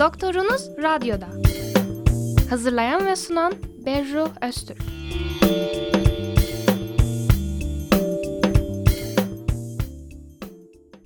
Doktorunuz Radyo'da. Hazırlayan ve sunan Berru Öztürk.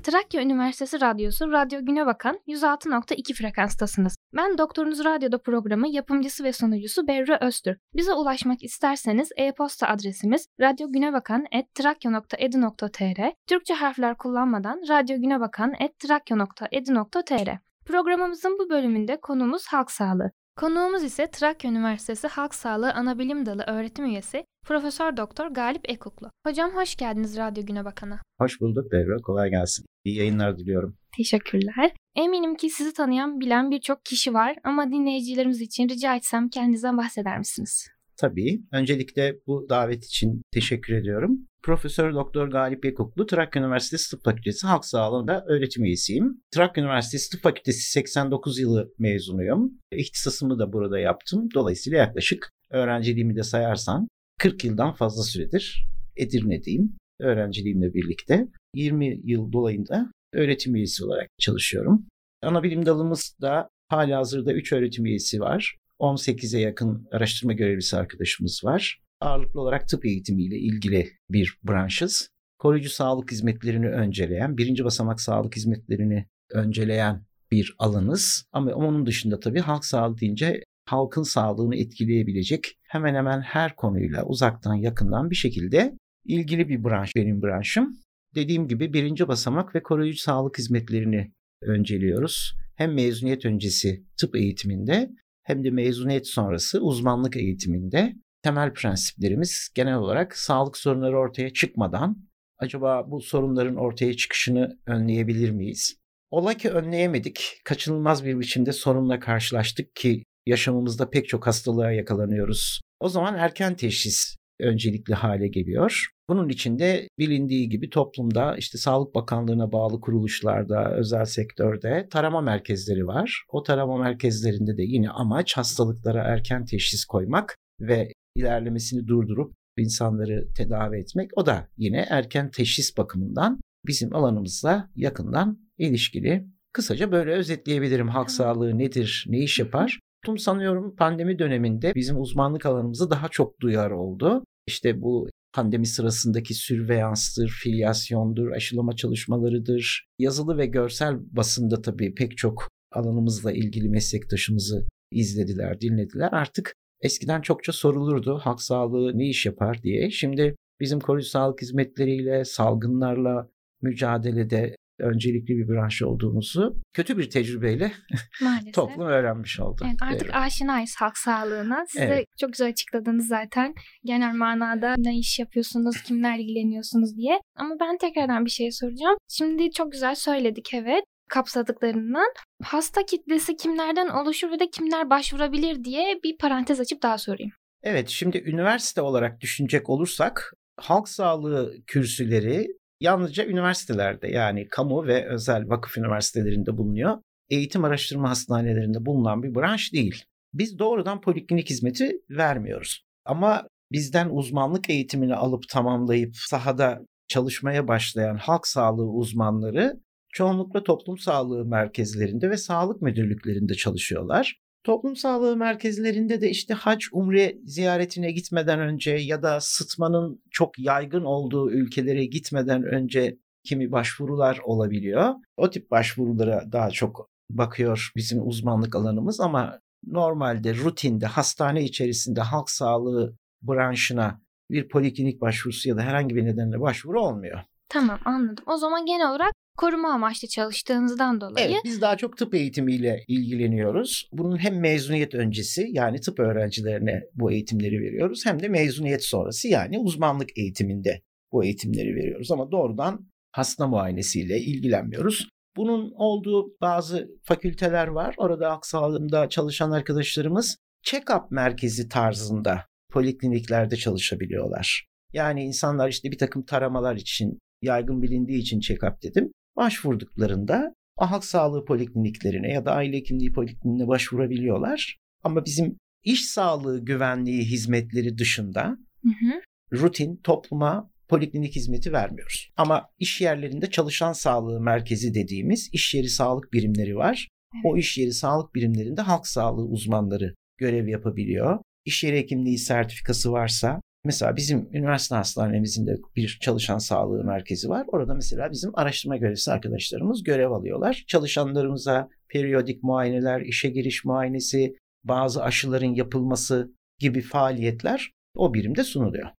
Trakya Üniversitesi Radyosu Radyo Güne Bakan 106.2 frekanstasınız. Ben Doktorunuz Radyo'da programı yapımcısı ve sunucusu Berra Öztürk. Bize ulaşmak isterseniz e-posta adresimiz radyogünebakan.trakya.edu.tr Türkçe harfler kullanmadan radyogünebakan.trakya.edu.tr Programımızın bu bölümünde konumuz halk sağlığı. Konuğumuz ise Trakya Üniversitesi Halk Sağlığı Anabilim Dalı öğretim üyesi Profesör Doktor Galip Ekuklu. Hocam hoş geldiniz Radyo Güne Bakan'a. Hoş bulduk Berra. Kolay gelsin. İyi yayınlar diliyorum. Teşekkürler. Eminim ki sizi tanıyan, bilen birçok kişi var ama dinleyicilerimiz için rica etsem kendinizden bahseder misiniz? Tabii. Öncelikle bu davet için teşekkür ediyorum. Profesör Doktor Galip Yekuklu, Trakya Üniversitesi Tıp Fakültesi Halk Sağlığı'nda öğretim üyesiyim. Trakya Üniversitesi Tıp Fakültesi 89 yılı mezunuyum. İhtisasımı da burada yaptım. Dolayısıyla yaklaşık öğrenciliğimi de sayarsan 40 yıldan fazla süredir Edirne'deyim. Öğrenciliğimle birlikte 20 yıl dolayında öğretim üyesi olarak çalışıyorum. Ana bilim dalımız da hazırda 3 öğretim üyesi var. 18'e yakın araştırma görevlisi arkadaşımız var. Ağırlıklı olarak tıp eğitimiyle ilgili bir branşız. Koruyucu sağlık hizmetlerini önceleyen, birinci basamak sağlık hizmetlerini önceleyen bir alanız. Ama onun dışında tabii halk sağlığı deyince halkın sağlığını etkileyebilecek hemen hemen her konuyla uzaktan yakından bir şekilde ilgili bir branş benim branşım. Dediğim gibi birinci basamak ve koruyucu sağlık hizmetlerini önceliyoruz. Hem mezuniyet öncesi tıp eğitiminde hem de mezuniyet sonrası uzmanlık eğitiminde temel prensiplerimiz genel olarak sağlık sorunları ortaya çıkmadan acaba bu sorunların ortaya çıkışını önleyebilir miyiz? Ola ki önleyemedik, kaçınılmaz bir biçimde sorunla karşılaştık ki yaşamımızda pek çok hastalığa yakalanıyoruz. O zaman erken teşhis öncelikli hale geliyor. Bunun için de bilindiği gibi toplumda işte Sağlık Bakanlığı'na bağlı kuruluşlarda, özel sektörde tarama merkezleri var. O tarama merkezlerinde de yine amaç hastalıklara erken teşhis koymak ve ilerlemesini durdurup insanları tedavi etmek. O da yine erken teşhis bakımından bizim alanımızla yakından ilişkili. Kısaca böyle özetleyebilirim halk sağlığı nedir, ne iş yapar. Toplum sanıyorum pandemi döneminde bizim uzmanlık alanımızı daha çok duyar oldu. İşte bu pandemi sırasındaki sürveyanstır, filyasyondur, aşılama çalışmalarıdır. Yazılı ve görsel basında tabii pek çok alanımızla ilgili meslektaşımızı izlediler, dinlediler. Artık eskiden çokça sorulurdu halk sağlığı ne iş yapar diye. Şimdi bizim koruyucu sağlık hizmetleriyle, salgınlarla mücadelede öncelikli bir branş olduğumuzu kötü bir tecrübeyle toplum öğrenmiş oldu. Evet, artık evet. aşinayız halk sağlığına. Siz evet. de çok güzel açıkladınız zaten. Genel manada ne iş yapıyorsunuz, kimler ilgileniyorsunuz diye. Ama ben tekrardan bir şey soracağım. Şimdi çok güzel söyledik evet kapsadıklarından hasta kitlesi kimlerden oluşur ve de kimler başvurabilir diye bir parantez açıp daha sorayım. Evet şimdi üniversite olarak düşünecek olursak halk sağlığı kürsüleri yalnızca üniversitelerde yani kamu ve özel vakıf üniversitelerinde bulunuyor. Eğitim araştırma hastanelerinde bulunan bir branş değil. Biz doğrudan poliklinik hizmeti vermiyoruz. Ama bizden uzmanlık eğitimini alıp tamamlayıp sahada çalışmaya başlayan halk sağlığı uzmanları çoğunlukla toplum sağlığı merkezlerinde ve sağlık müdürlüklerinde çalışıyorlar. Toplum sağlığı merkezlerinde de işte hac umre ziyaretine gitmeden önce ya da sıtmanın çok yaygın olduğu ülkelere gitmeden önce kimi başvurular olabiliyor. O tip başvurulara daha çok bakıyor bizim uzmanlık alanımız ama normalde rutinde hastane içerisinde halk sağlığı branşına bir poliklinik başvurusu ya da herhangi bir nedenle başvuru olmuyor. Tamam anladım. O zaman genel olarak koruma amaçlı çalıştığınızdan dolayı. Evet biz daha çok tıp eğitimiyle ilgileniyoruz. Bunun hem mezuniyet öncesi yani tıp öğrencilerine bu eğitimleri veriyoruz hem de mezuniyet sonrası yani uzmanlık eğitiminde bu eğitimleri veriyoruz. Ama doğrudan hasta muayenesiyle ilgilenmiyoruz. Bunun olduğu bazı fakülteler var. Orada halk sağlığında çalışan arkadaşlarımız check-up merkezi tarzında polikliniklerde çalışabiliyorlar. Yani insanlar işte bir takım taramalar için yaygın bilindiği için check-up dedim başvurduklarında halk sağlığı polikliniklerine ya da aile hekimliği polikliniğine başvurabiliyorlar. Ama bizim iş sağlığı güvenliği hizmetleri dışında hı hı. rutin topluma poliklinik hizmeti vermiyoruz. Ama iş yerlerinde çalışan sağlığı merkezi dediğimiz iş yeri sağlık birimleri var. Evet. O iş yeri sağlık birimlerinde halk sağlığı uzmanları görev yapabiliyor. İş yeri hekimliği sertifikası varsa Mesela bizim üniversite hastanemizin de bir çalışan sağlığı merkezi var. Orada mesela bizim araştırma görevlisi arkadaşlarımız görev alıyorlar. Çalışanlarımıza periyodik muayeneler, işe giriş muayenesi, bazı aşıların yapılması gibi faaliyetler o birimde sunuluyor.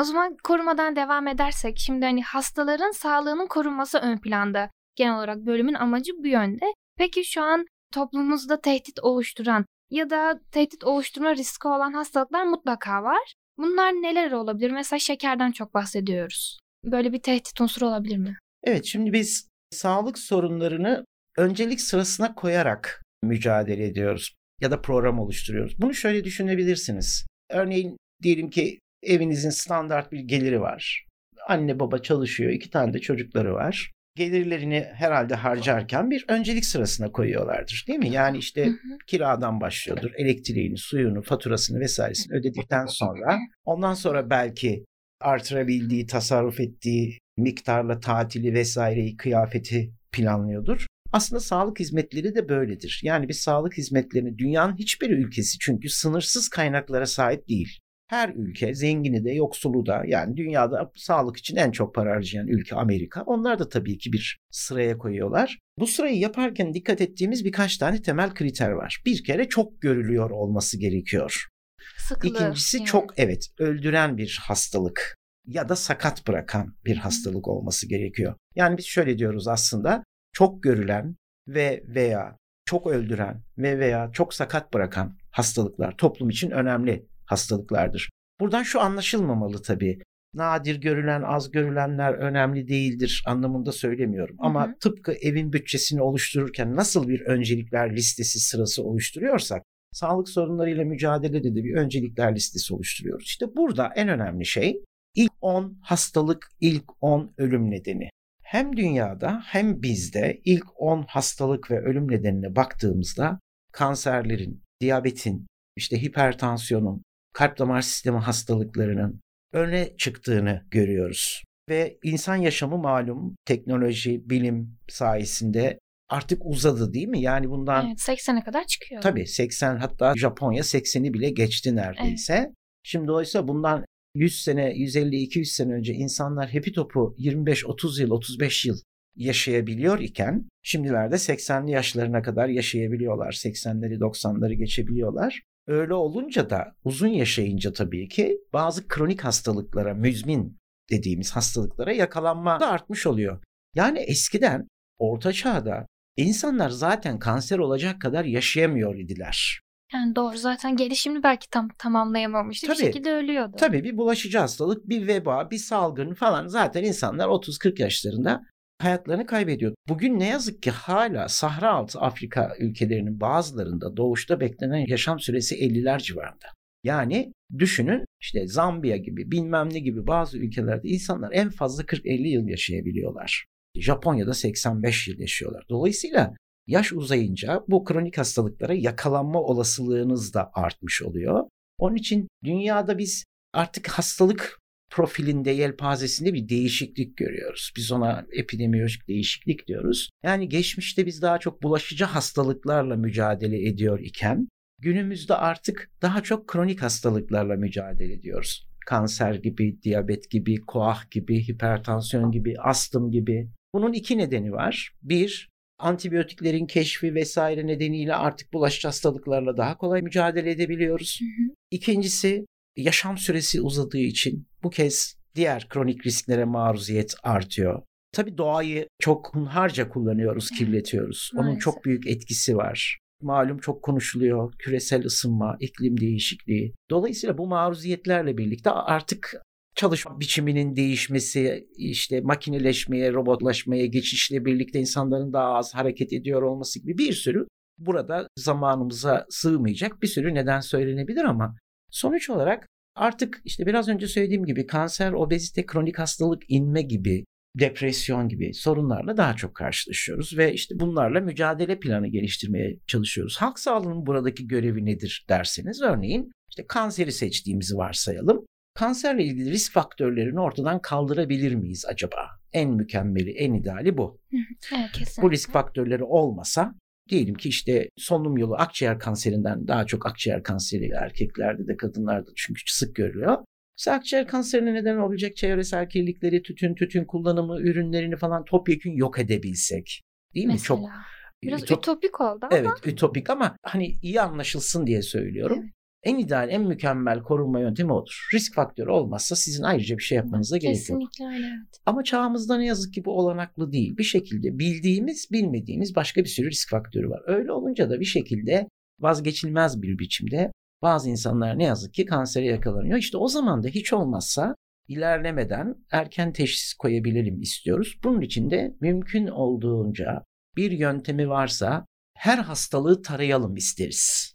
O zaman korumadan devam edersek şimdi hani hastaların sağlığının korunması ön planda. Genel olarak bölümün amacı bu yönde. Peki şu an toplumumuzda tehdit oluşturan ya da tehdit oluşturma riski olan hastalıklar mutlaka var. Bunlar neler olabilir? Mesela şekerden çok bahsediyoruz. Böyle bir tehdit unsuru olabilir mi? Evet şimdi biz sağlık sorunlarını öncelik sırasına koyarak mücadele ediyoruz ya da program oluşturuyoruz. Bunu şöyle düşünebilirsiniz. Örneğin diyelim ki evinizin standart bir geliri var. Anne baba çalışıyor, iki tane de çocukları var gelirlerini herhalde harcarken bir öncelik sırasına koyuyorlardır değil mi? Yani işte hı hı. kiradan başlıyordur. Elektriğini, suyunu, faturasını vesairesini ödedikten sonra ondan sonra belki artırabildiği, tasarruf ettiği miktarla tatili vesaireyi, kıyafeti planlıyordur. Aslında sağlık hizmetleri de böyledir. Yani bir sağlık hizmetlerini dünyanın hiçbir ülkesi çünkü sınırsız kaynaklara sahip değil her ülke zengini de yoksulu da yani dünyada sağlık için en çok para harcayan ülke Amerika. Onlar da tabii ki bir sıraya koyuyorlar. Bu sırayı yaparken dikkat ettiğimiz birkaç tane temel kriter var. Bir kere çok görülüyor olması gerekiyor. Sıklığı, İkincisi yani. çok evet öldüren bir hastalık ya da sakat bırakan bir hastalık olması gerekiyor. Yani biz şöyle diyoruz aslında çok görülen ve veya çok öldüren ve veya çok sakat bırakan hastalıklar toplum için önemli hastalıklardır. Buradan şu anlaşılmamalı tabii. Nadir görülen, az görülenler önemli değildir anlamında söylemiyorum. Ama hı hı. tıpkı evin bütçesini oluştururken nasıl bir öncelikler listesi sırası oluşturuyorsak, sağlık sorunlarıyla mücadelede de bir öncelikler listesi oluşturuyoruz. İşte burada en önemli şey ilk 10 hastalık, ilk 10 ölüm nedeni. Hem dünyada hem bizde ilk 10 hastalık ve ölüm nedenine baktığımızda kanserlerin, diyabetin, işte hipertansiyonun, kalp damar sistemi hastalıklarının öne çıktığını görüyoruz. Ve insan yaşamı malum teknoloji, bilim sayesinde artık uzadı değil mi? Yani bundan... Evet 80'e kadar çıkıyor. Tabii 80 hatta Japonya 80'i bile geçti neredeyse. Evet. Şimdi oysa bundan 100 sene, 150-200 sene önce insanlar hepi topu 25-30 yıl, 35 yıl yaşayabiliyor iken şimdilerde 80'li yaşlarına kadar yaşayabiliyorlar. 80'leri 90'ları geçebiliyorlar. Öyle olunca da uzun yaşayınca tabii ki bazı kronik hastalıklara, müzmin dediğimiz hastalıklara yakalanma da artmış oluyor. Yani eskiden orta çağda insanlar zaten kanser olacak kadar yaşayamıyor idiler. Yani doğru zaten gelişimini belki tam tamamlayamamıştı. Tabii, bir şekilde ölüyordu. Tabii bir bulaşıcı hastalık, bir veba, bir salgın falan zaten insanlar 30-40 yaşlarında hayatlarını kaybediyor. Bugün ne yazık ki hala Sahra altı Afrika ülkelerinin bazılarında doğuşta beklenen yaşam süresi 50'ler civarında. Yani düşünün işte Zambiya gibi bilmem ne gibi bazı ülkelerde insanlar en fazla 40-50 yıl yaşayabiliyorlar. Japonya'da 85 yıl yaşıyorlar. Dolayısıyla yaş uzayınca bu kronik hastalıklara yakalanma olasılığınız da artmış oluyor. Onun için dünyada biz artık hastalık profilinde, yelpazesinde bir değişiklik görüyoruz. Biz ona epidemiyolojik değişiklik diyoruz. Yani geçmişte biz daha çok bulaşıcı hastalıklarla mücadele ediyor iken günümüzde artık daha çok kronik hastalıklarla mücadele ediyoruz. Kanser gibi, diyabet gibi, koah gibi, hipertansiyon gibi, astım gibi. Bunun iki nedeni var. Bir, antibiyotiklerin keşfi vesaire nedeniyle artık bulaşıcı hastalıklarla daha kolay mücadele edebiliyoruz. İkincisi yaşam süresi uzadığı için bu kez diğer kronik risklere maruziyet artıyor. Tabii doğayı çok hunharca kullanıyoruz, kirletiyoruz. Onun Maalesef. çok büyük etkisi var. Malum çok konuşuluyor küresel ısınma, iklim değişikliği. Dolayısıyla bu maruziyetlerle birlikte artık çalışma biçiminin değişmesi, işte makineleşmeye, robotlaşmaya geçişle birlikte insanların daha az hareket ediyor olması gibi bir sürü burada zamanımıza sığmayacak bir sürü neden söylenebilir ama Sonuç olarak artık işte biraz önce söylediğim gibi kanser, obezite, kronik hastalık, inme gibi depresyon gibi sorunlarla daha çok karşılaşıyoruz ve işte bunlarla mücadele planı geliştirmeye çalışıyoruz. Halk sağlığının buradaki görevi nedir derseniz örneğin işte kanseri seçtiğimizi varsayalım. Kanserle ilgili risk faktörlerini ortadan kaldırabilir miyiz acaba? En mükemmeli, en ideali bu. Evet, kesinlikle. Bu risk faktörleri olmasa diyelim ki işte solunum yolu akciğer kanserinden daha çok akciğer kanseri erkeklerde de kadınlarda çünkü sık görülüyor. Mesela akciğer kanserine neden olacak çevresel kirlilikleri, tütün, tütün kullanımı, ürünlerini falan topyekun yok edebilsek. Değil mi? Mesela. Çok Biraz çok, ütopik oldu ama. Evet ütopik ama hani iyi anlaşılsın diye söylüyorum. Evet. En ideal, en mükemmel korunma yöntemi odur. Risk faktörü olmazsa sizin ayrıca bir şey yapmanıza gerek yok. Kesinlikle öyle evet. Ama çağımızda ne yazık ki bu olanaklı değil. Bir şekilde bildiğimiz, bilmediğimiz başka bir sürü risk faktörü var. Öyle olunca da bir şekilde vazgeçilmez bir biçimde bazı insanlar ne yazık ki kansere yakalanıyor. İşte o zaman da hiç olmazsa ilerlemeden erken teşhis koyabilelim istiyoruz. Bunun için de mümkün olduğunca bir yöntemi varsa her hastalığı tarayalım isteriz.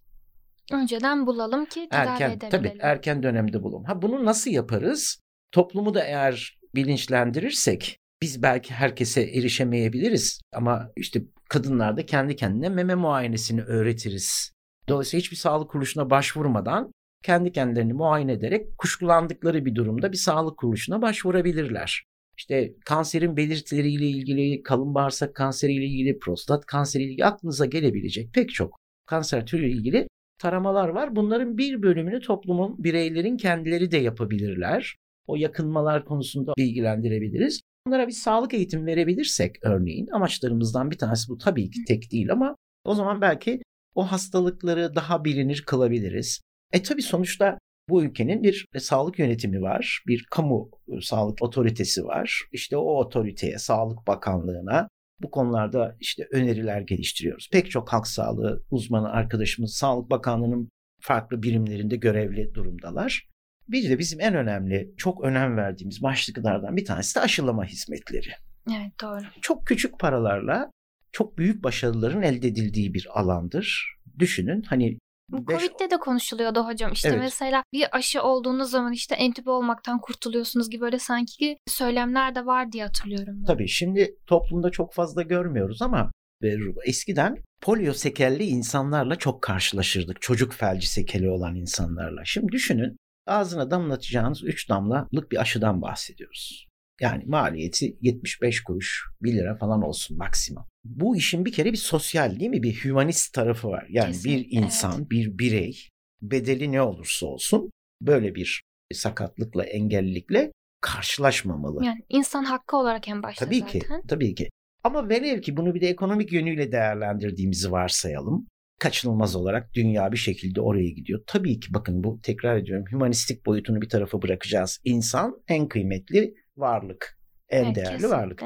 Önceden bulalım ki tedavi Erken edebilelim. tabii erken dönemde bulalım. Ha bunu nasıl yaparız? Toplumu da eğer bilinçlendirirsek biz belki herkese erişemeyebiliriz ama işte kadınlar da kendi kendine meme muayenesini öğretiriz. Dolayısıyla hiçbir sağlık kuruluşuna başvurmadan kendi kendilerini muayene ederek kuşkulandıkları bir durumda bir sağlık kuruluşuna başvurabilirler. İşte kanserin belirtileriyle ilgili, kalın bağırsak kanseriyle ilgili, prostat kanseriyle ilgili aklınıza gelebilecek pek çok kanser türüyle ilgili taramalar var. Bunların bir bölümünü toplumun, bireylerin kendileri de yapabilirler. O yakınmalar konusunda bilgilendirebiliriz. Onlara bir sağlık eğitimi verebilirsek örneğin amaçlarımızdan bir tanesi bu tabii ki tek değil ama o zaman belki o hastalıkları daha bilinir kılabiliriz. E tabii sonuçta bu ülkenin bir sağlık yönetimi var, bir kamu sağlık otoritesi var. İşte o otoriteye, Sağlık Bakanlığı'na bu konularda işte öneriler geliştiriyoruz. Pek çok halk sağlığı uzmanı arkadaşımız Sağlık Bakanlığı'nın farklı birimlerinde görevli durumdalar. Bir de bizim en önemli, çok önem verdiğimiz başlıklardan bir tanesi de aşılama hizmetleri. Evet doğru. Çok küçük paralarla çok büyük başarıların elde edildiği bir alandır. Düşünün hani Bu beş- Covid'de de konuşuluyordu hocam. İşte Evet. mesela bir aşı olduğunuz zaman işte entübe olmaktan kurtuluyorsunuz gibi böyle sanki söylemler de var diye hatırlıyorum ben. Tabii şimdi toplumda çok fazla görmüyoruz ama e, eskiden polio sekelli insanlarla çok karşılaşırdık. Çocuk felci sekeli olan insanlarla. Şimdi düşünün ağzına damlatacağınız 3 damlalık bir aşıdan bahsediyoruz. Yani maliyeti 75 kuruş 1 lira falan olsun maksimum. Bu işin bir kere bir sosyal değil mi? Bir hümanist tarafı var. Yani Kesinlikle, bir insan, bir birey bedeli ne olursa olsun böyle bir sakatlıkla, engellilikle karşılaşmamalı. Yani insan hakkı olarak en başta Tabii zaten. ki, tabii ki. Ama velev ki bunu bir de ekonomik yönüyle değerlendirdiğimizi varsayalım. Kaçınılmaz olarak dünya bir şekilde oraya gidiyor. Tabii ki bakın bu tekrar ediyorum hümanistik boyutunu bir tarafa bırakacağız. İnsan en kıymetli varlık, en Evet, değerli kesinlikle. varlık.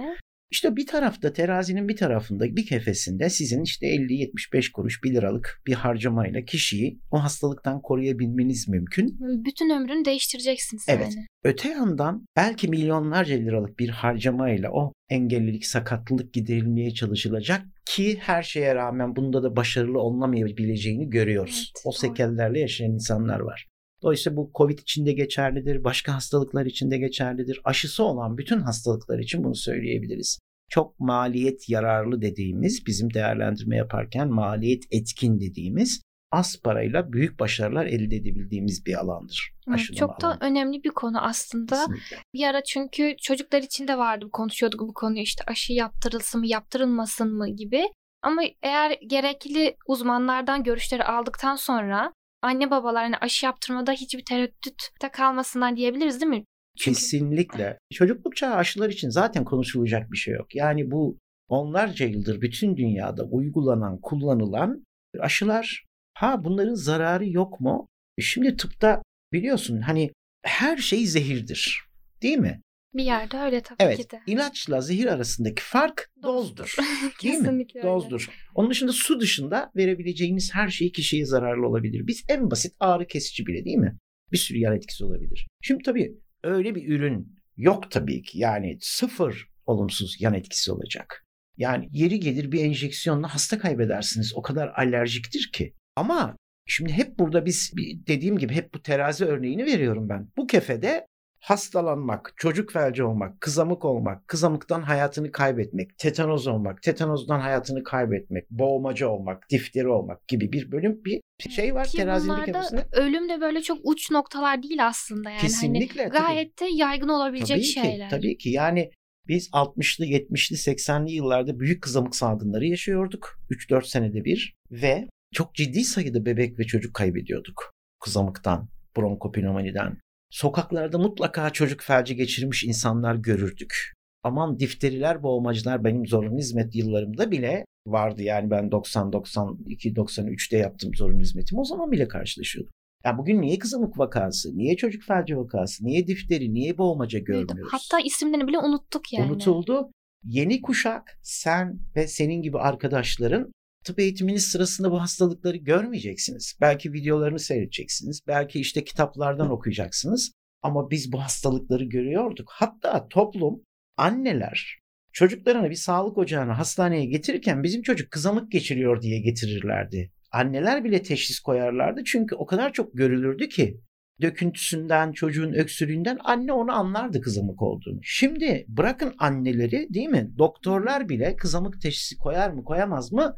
İşte bir tarafta terazinin bir tarafında bir kefesinde sizin işte 50-75 kuruş 1 liralık bir harcamayla kişiyi o hastalıktan koruyabilmeniz mümkün. Bütün ömrünü değiştireceksiniz Evet. yani. Öte yandan belki milyonlarca liralık bir harcamayla o engellilik, sakatlılık giderilmeye çalışılacak ki her şeye rağmen bunda da başarılı olunamayabileceğini görüyoruz. Evet, o doğru. sekellerle yaşayan insanlar var. Dolayısıyla bu Covid için de geçerlidir, başka hastalıklar için de geçerlidir. Aşısı olan bütün hastalıklar için bunu söyleyebiliriz. Çok maliyet yararlı dediğimiz, bizim değerlendirme yaparken maliyet etkin dediğimiz az parayla büyük başarılar elde edebildiğimiz bir alandır. Aşılama çok da alanı. önemli bir konu aslında. Kesinlikle. Bir ara çünkü çocuklar için de vardı konuşuyorduk bu konuyu işte aşı yaptırılsın mı yaptırılmasın mı gibi. Ama eğer gerekli uzmanlardan görüşleri aldıktan sonra anne babalar hani aşı yaptırmada hiçbir tereddütte kalmasınlar diyebiliriz değil mi? Çünkü Kesinlikle. Çocukluk çağı aşılar için zaten konuşulacak bir şey yok. Yani bu onlarca yıldır bütün dünyada uygulanan, kullanılan aşılar ha bunların zararı yok mu? E Şimdi tıpta biliyorsun hani her şey zehirdir. Değil mi? Bir yerde öyle tabii Evet. ki de. ilaçla zehir arasındaki fark dozdur. Değil mi? Kesinlikle öyle. Dozdur. Onun dışında su dışında verebileceğiniz her şey kişiye zararlı olabilir. Biz en basit ağrı kesici bile değil mi? Bir sürü yan etkisi olabilir. Şimdi tabii öyle bir ürün yok tabii ki. Yani sıfır olumsuz yan etkisi olacak. Yani yeri gelir bir enjeksiyonla hasta kaybedersiniz. O kadar alerjiktir ki. Ama şimdi hep burada biz dediğim gibi hep bu terazi örneğini veriyorum ben. Bu kefede hastalanmak, çocuk felci olmak, kızamık olmak, kızamıktan hayatını kaybetmek, tetanoz olmak, tetanozdan hayatını kaybetmek, boğmaca olmak, difteri olmak gibi bir bölüm bir şey var Ki terazinin bir kefesinde. ölüm de böyle çok uç noktalar değil aslında yani. Kesinlikle. Hani tabii. gayet de yaygın olabilecek tabii şeyler. Ki, tabii ki yani Biz 60'lı, 70'li, 80'li yıllarda büyük kızamık salgınları yaşıyorduk. 3-4 senede bir ve çok ciddi sayıda bebek ve çocuk kaybediyorduk. Kızamıktan, bronkopneumoniden. Sokaklarda mutlaka çocuk felci geçirmiş insanlar görürdük. Aman difteriler, boğmacılar benim zorunlu hizmet yıllarımda bile vardı. Yani ben 90, 92, 93'te yaptım zorunlu hizmetimi. O zaman bile karşılaşıyordum. Ya bugün niye kızamık vakası, niye çocuk felci vakası, niye difteri, niye boğmaca görmüyoruz? Hatta isimlerini bile unuttuk yani. Unutuldu. Yeni kuşak sen ve senin gibi arkadaşların tıp eğitiminiz sırasında bu hastalıkları görmeyeceksiniz. Belki videolarını seyredeceksiniz. Belki işte kitaplardan okuyacaksınız. Ama biz bu hastalıkları görüyorduk. Hatta toplum, anneler çocuklarını bir sağlık ocağına, hastaneye getirirken bizim çocuk kızamık geçiriyor diye getirirlerdi. Anneler bile teşhis koyarlardı çünkü o kadar çok görülürdü ki döküntüsünden, çocuğun öksürüğünden anne onu anlardı kızamık olduğunu. Şimdi bırakın anneleri değil mi? Doktorlar bile kızamık teşhisi koyar mı koyamaz mı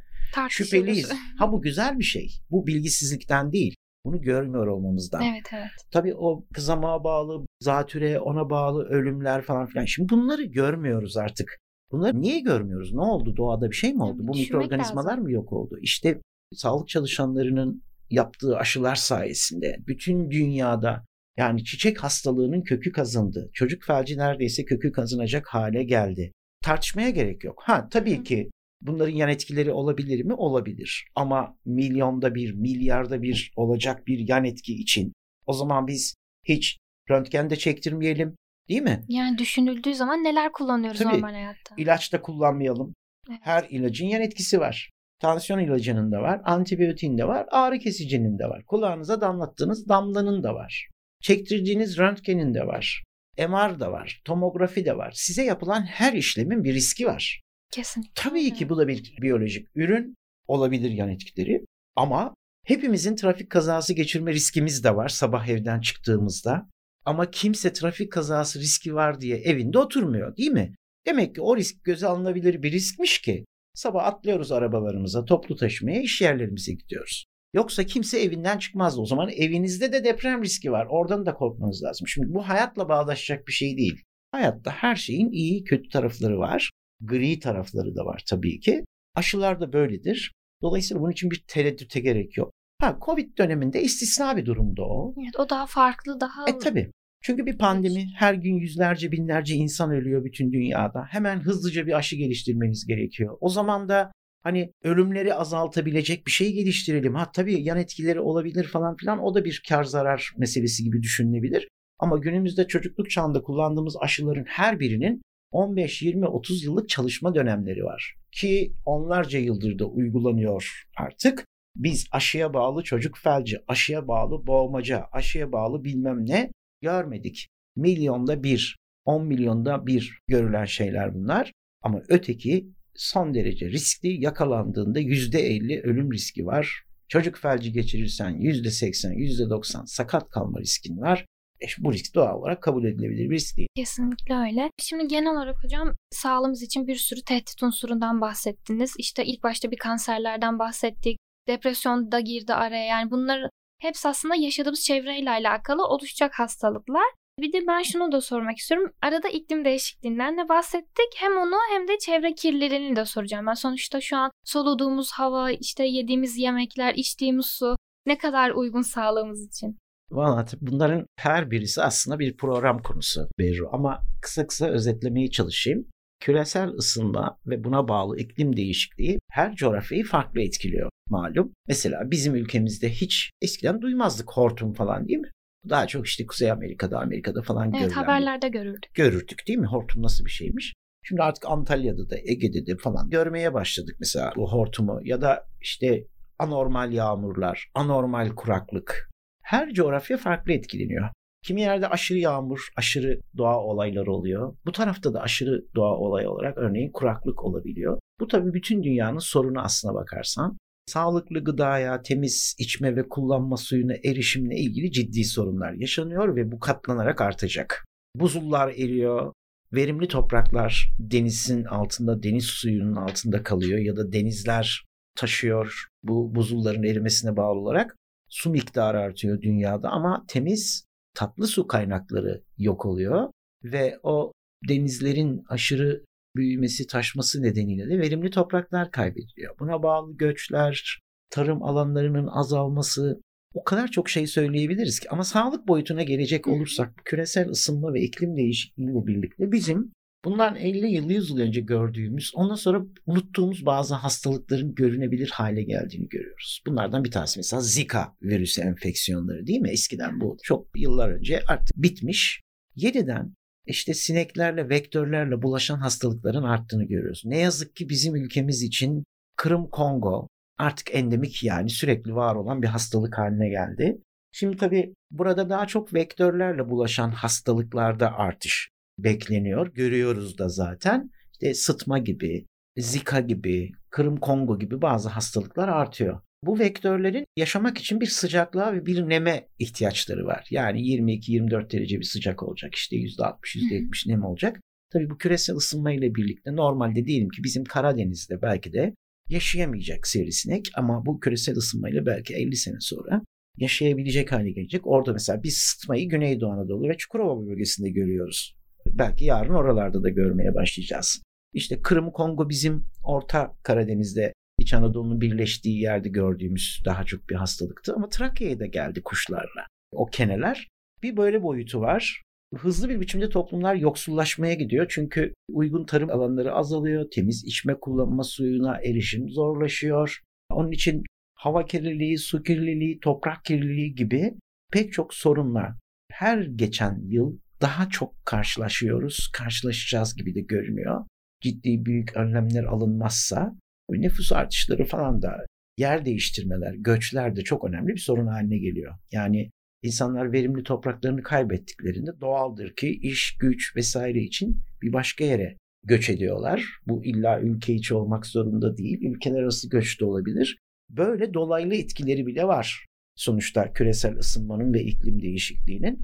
şüpheliyiz. Ha bu güzel bir şey. Bu bilgisizlikten değil. Bunu görmüyor olmamızdan. Evet evet. Tabii o kızamağa bağlı, zatüre, ona bağlı ölümler falan filan. Şimdi bunları görmüyoruz artık. Bunları niye görmüyoruz? Ne oldu? Doğada bir şey mi oldu? Bu mikroorganizmalar lazım. mı yok oldu? İşte sağlık çalışanlarının yaptığı aşılar sayesinde bütün dünyada yani çiçek hastalığının kökü kazındı. Çocuk felci neredeyse kökü kazınacak hale geldi. Tartışmaya gerek yok. Ha tabii ki bunların yan etkileri olabilir mi? Olabilir. Ama milyonda bir, milyarda bir olacak bir yan etki için o zaman biz hiç röntgen de çektirmeyelim değil mi? Yani düşünüldüğü zaman neler kullanıyoruz Tabii, normal hayatta? İlaç da kullanmayalım. Evet. Her ilacın yan etkisi var. Tansiyon ilacının da var, antibiyotiğin de var, ağrı kesicinin de var. Kulağınıza damlattığınız damlanın da var. Çektirdiğiniz röntgenin de var. MR da var, tomografi de var. Size yapılan her işlemin bir riski var. Kesinlikle. Tabii ki bu da bir biyolojik ürün olabilir yan etkileri ama hepimizin trafik kazası geçirme riskimiz de var sabah evden çıktığımızda. Ama kimse trafik kazası riski var diye evinde oturmuyor değil mi? Demek ki o risk göze alınabilir bir riskmiş ki sabah atlıyoruz arabalarımıza, toplu taşımaya, iş yerlerimize gidiyoruz. Yoksa kimse evinden çıkmazdı. O zaman evinizde de deprem riski var. Oradan da korkmanız lazım. Şimdi bu hayatla bağdaşacak bir şey değil. Hayatta her şeyin iyi, kötü tarafları var gri tarafları da var tabii ki. Aşılar da böyledir. Dolayısıyla bunun için bir tereddüte gerek yok. Ha Covid döneminde istisna bir durumda o. Evet o daha farklı daha... E tabii. Çünkü bir pandemi her gün yüzlerce binlerce insan ölüyor bütün dünyada. Hemen hızlıca bir aşı geliştirmeniz gerekiyor. O zaman da hani ölümleri azaltabilecek bir şey geliştirelim. Ha tabii yan etkileri olabilir falan filan o da bir kar zarar meselesi gibi düşünülebilir. Ama günümüzde çocukluk çağında kullandığımız aşıların her birinin 15, 20, 30 yıllık çalışma dönemleri var ki onlarca yıldır da uygulanıyor artık. Biz aşıya bağlı çocuk felci, aşıya bağlı boğmaca, aşıya bağlı bilmem ne görmedik. Milyonda bir, 10 milyonda bir görülen şeyler bunlar. Ama öteki son derece riskli yakalandığında %50 ölüm riski var. Çocuk felci geçirirsen %80, %90 sakat kalma riskin var. E, bu risk doğal olarak kabul edilebilir bir risk değil. Kesinlikle öyle. Şimdi genel olarak hocam sağlığımız için bir sürü tehdit unsurundan bahsettiniz. İşte ilk başta bir kanserlerden bahsettik. Depresyon da girdi araya. Yani bunlar hepsi aslında yaşadığımız çevreyle alakalı oluşacak hastalıklar. Bir de ben şunu da sormak istiyorum. Arada iklim değişikliğinden de bahsettik. Hem onu hem de çevre kirliliğini de soracağım. Ben sonuçta şu an soluduğumuz hava, işte yediğimiz yemekler, içtiğimiz su ne kadar uygun sağlığımız için? Valla bunların her birisi aslında bir program konusu Berru. Ama kısa kısa özetlemeye çalışayım. Küresel ısınma ve buna bağlı iklim değişikliği her coğrafyayı farklı etkiliyor malum. Mesela bizim ülkemizde hiç eskiden duymazdık hortum falan değil mi? Daha çok işte Kuzey Amerika'da, Amerika'da falan evet, görülen. haberlerde görürdük. Görürdük değil mi? Hortum nasıl bir şeymiş? Şimdi artık Antalya'da da Ege'de de falan görmeye başladık mesela bu hortumu ya da işte anormal yağmurlar, anormal kuraklık her coğrafya farklı etkileniyor. Kimi yerde aşırı yağmur, aşırı doğa olayları oluyor. Bu tarafta da aşırı doğa olay olarak örneğin kuraklık olabiliyor. Bu tabii bütün dünyanın sorunu aslına bakarsan. Sağlıklı gıdaya, temiz içme ve kullanma suyuna erişimle ilgili ciddi sorunlar yaşanıyor ve bu katlanarak artacak. Buzullar eriyor, verimli topraklar denizin altında, deniz suyunun altında kalıyor ya da denizler taşıyor bu buzulların erimesine bağlı olarak su miktarı artıyor dünyada ama temiz tatlı su kaynakları yok oluyor ve o denizlerin aşırı büyümesi, taşması nedeniyle de verimli topraklar kaybediliyor. Buna bağlı göçler, tarım alanlarının azalması, o kadar çok şey söyleyebiliriz ki ama sağlık boyutuna gelecek olursak küresel ısınma ve iklim değişikliğiyle birlikte bizim bundan 50 yıl 100 yıl önce gördüğümüz ondan sonra unuttuğumuz bazı hastalıkların görünebilir hale geldiğini görüyoruz. Bunlardan bir tanesi mesela Zika virüsü enfeksiyonları değil mi? Eskiden bu çok yıllar önce artık bitmiş. Yeniden işte sineklerle, vektörlerle bulaşan hastalıkların arttığını görüyoruz. Ne yazık ki bizim ülkemiz için Kırım Kongo, artık endemik yani sürekli var olan bir hastalık haline geldi. Şimdi tabii burada daha çok vektörlerle bulaşan hastalıklarda artış bekleniyor. Görüyoruz da zaten. İşte sıtma gibi, Zika gibi, Kırım Kongo gibi bazı hastalıklar artıyor. Bu vektörlerin yaşamak için bir sıcaklığa ve bir neme ihtiyaçları var. Yani 22-24 derece bir sıcak olacak. İşte %60-%70 nem olacak. Tabii bu küresel ısınma ile birlikte normalde diyelim ki bizim Karadeniz'de belki de yaşayamayacak sivrisinek ama bu küresel ısınmayla belki 50 sene sonra yaşayabilecek hale gelecek. Orada mesela biz sıtmayı Güneydoğu Anadolu ve Çukurova bölgesinde görüyoruz. Belki yarın oralarda da görmeye başlayacağız. İşte Kırım Kongo bizim Orta Karadeniz'de İç Anadolu'nun birleştiği yerde gördüğümüz daha çok bir hastalıktı ama Trakya'ya da geldi kuşlarla. O keneler bir böyle boyutu var hızlı bir biçimde toplumlar yoksullaşmaya gidiyor. Çünkü uygun tarım alanları azalıyor. Temiz içme kullanma suyuna erişim zorlaşıyor. Onun için hava kirliliği, su kirliliği, toprak kirliliği gibi pek çok sorunla her geçen yıl daha çok karşılaşıyoruz. Karşılaşacağız gibi de görünüyor. Ciddi büyük önlemler alınmazsa nüfus artışları falan da yer değiştirmeler, göçler de çok önemli bir sorun haline geliyor. Yani İnsanlar verimli topraklarını kaybettiklerinde doğaldır ki iş, güç vesaire için bir başka yere göç ediyorlar. Bu illa ülke içi olmak zorunda değil. Ülkeler arası göç de olabilir. Böyle dolaylı etkileri bile var. Sonuçta küresel ısınmanın ve iklim değişikliğinin.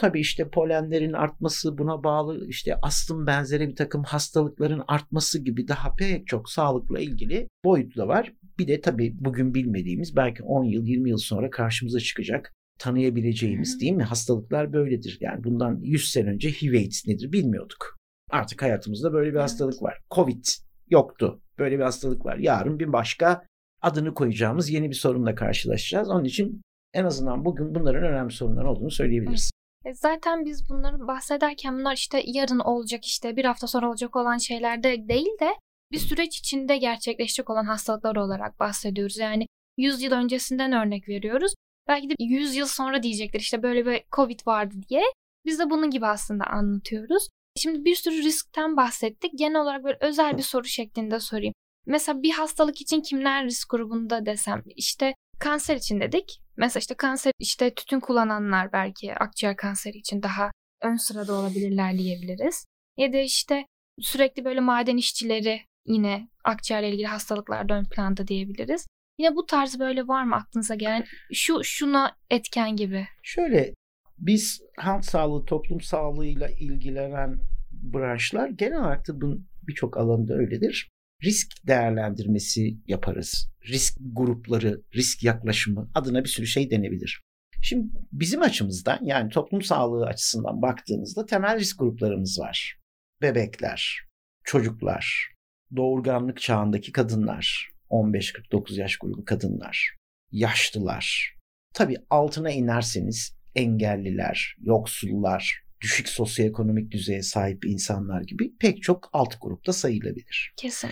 Tabii işte polenlerin artması buna bağlı işte astım benzeri bir takım hastalıkların artması gibi daha pek çok sağlıkla ilgili boyutu da var. Bir de tabii bugün bilmediğimiz belki 10 yıl 20 yıl sonra karşımıza çıkacak tanıyabileceğimiz değil mi? Hastalıklar böyledir. Yani bundan 100 sene önce HIV AIDS nedir bilmiyorduk. Artık hayatımızda böyle bir evet. hastalık var. Covid yoktu. Böyle bir hastalık var. Yarın bir başka adını koyacağımız yeni bir sorunla karşılaşacağız. Onun için en azından bugün bunların önemli sorunlar olduğunu söyleyebiliriz. Evet. Zaten biz bunları bahsederken bunlar işte yarın olacak işte bir hafta sonra olacak olan şeylerde değil de bir süreç içinde gerçekleşecek olan hastalıklar olarak bahsediyoruz. Yani 100 yıl öncesinden örnek veriyoruz. Belki de 100 yıl sonra diyecekler işte böyle bir Covid vardı diye. Biz de bunun gibi aslında anlatıyoruz. Şimdi bir sürü riskten bahsettik. Genel olarak böyle özel bir soru şeklinde sorayım. Mesela bir hastalık için kimler risk grubunda desem işte kanser için dedik. Mesela işte kanser işte tütün kullananlar belki akciğer kanseri için daha ön sırada olabilirler diyebiliriz. Ya da işte sürekli böyle maden işçileri yine akciğerle ilgili hastalıklarda ön planda diyebiliriz. Yine bu tarz böyle var mı aklınıza gelen şu şuna etken gibi? Şöyle biz halk sağlığı, toplum sağlığıyla ilgilenen branşlar genel olarak da bunun birçok alanda öyledir. Risk değerlendirmesi yaparız. Risk grupları, risk yaklaşımı adına bir sürü şey denebilir. Şimdi bizim açımızdan yani toplum sağlığı açısından baktığınızda temel risk gruplarımız var. Bebekler, çocuklar, doğurganlık çağındaki kadınlar, 15-49 yaş grubu kadınlar, yaşlılar. Tabii altına inerseniz engelliler, yoksullar, düşük sosyoekonomik düzeye sahip insanlar gibi pek çok alt grupta sayılabilir. Kesin.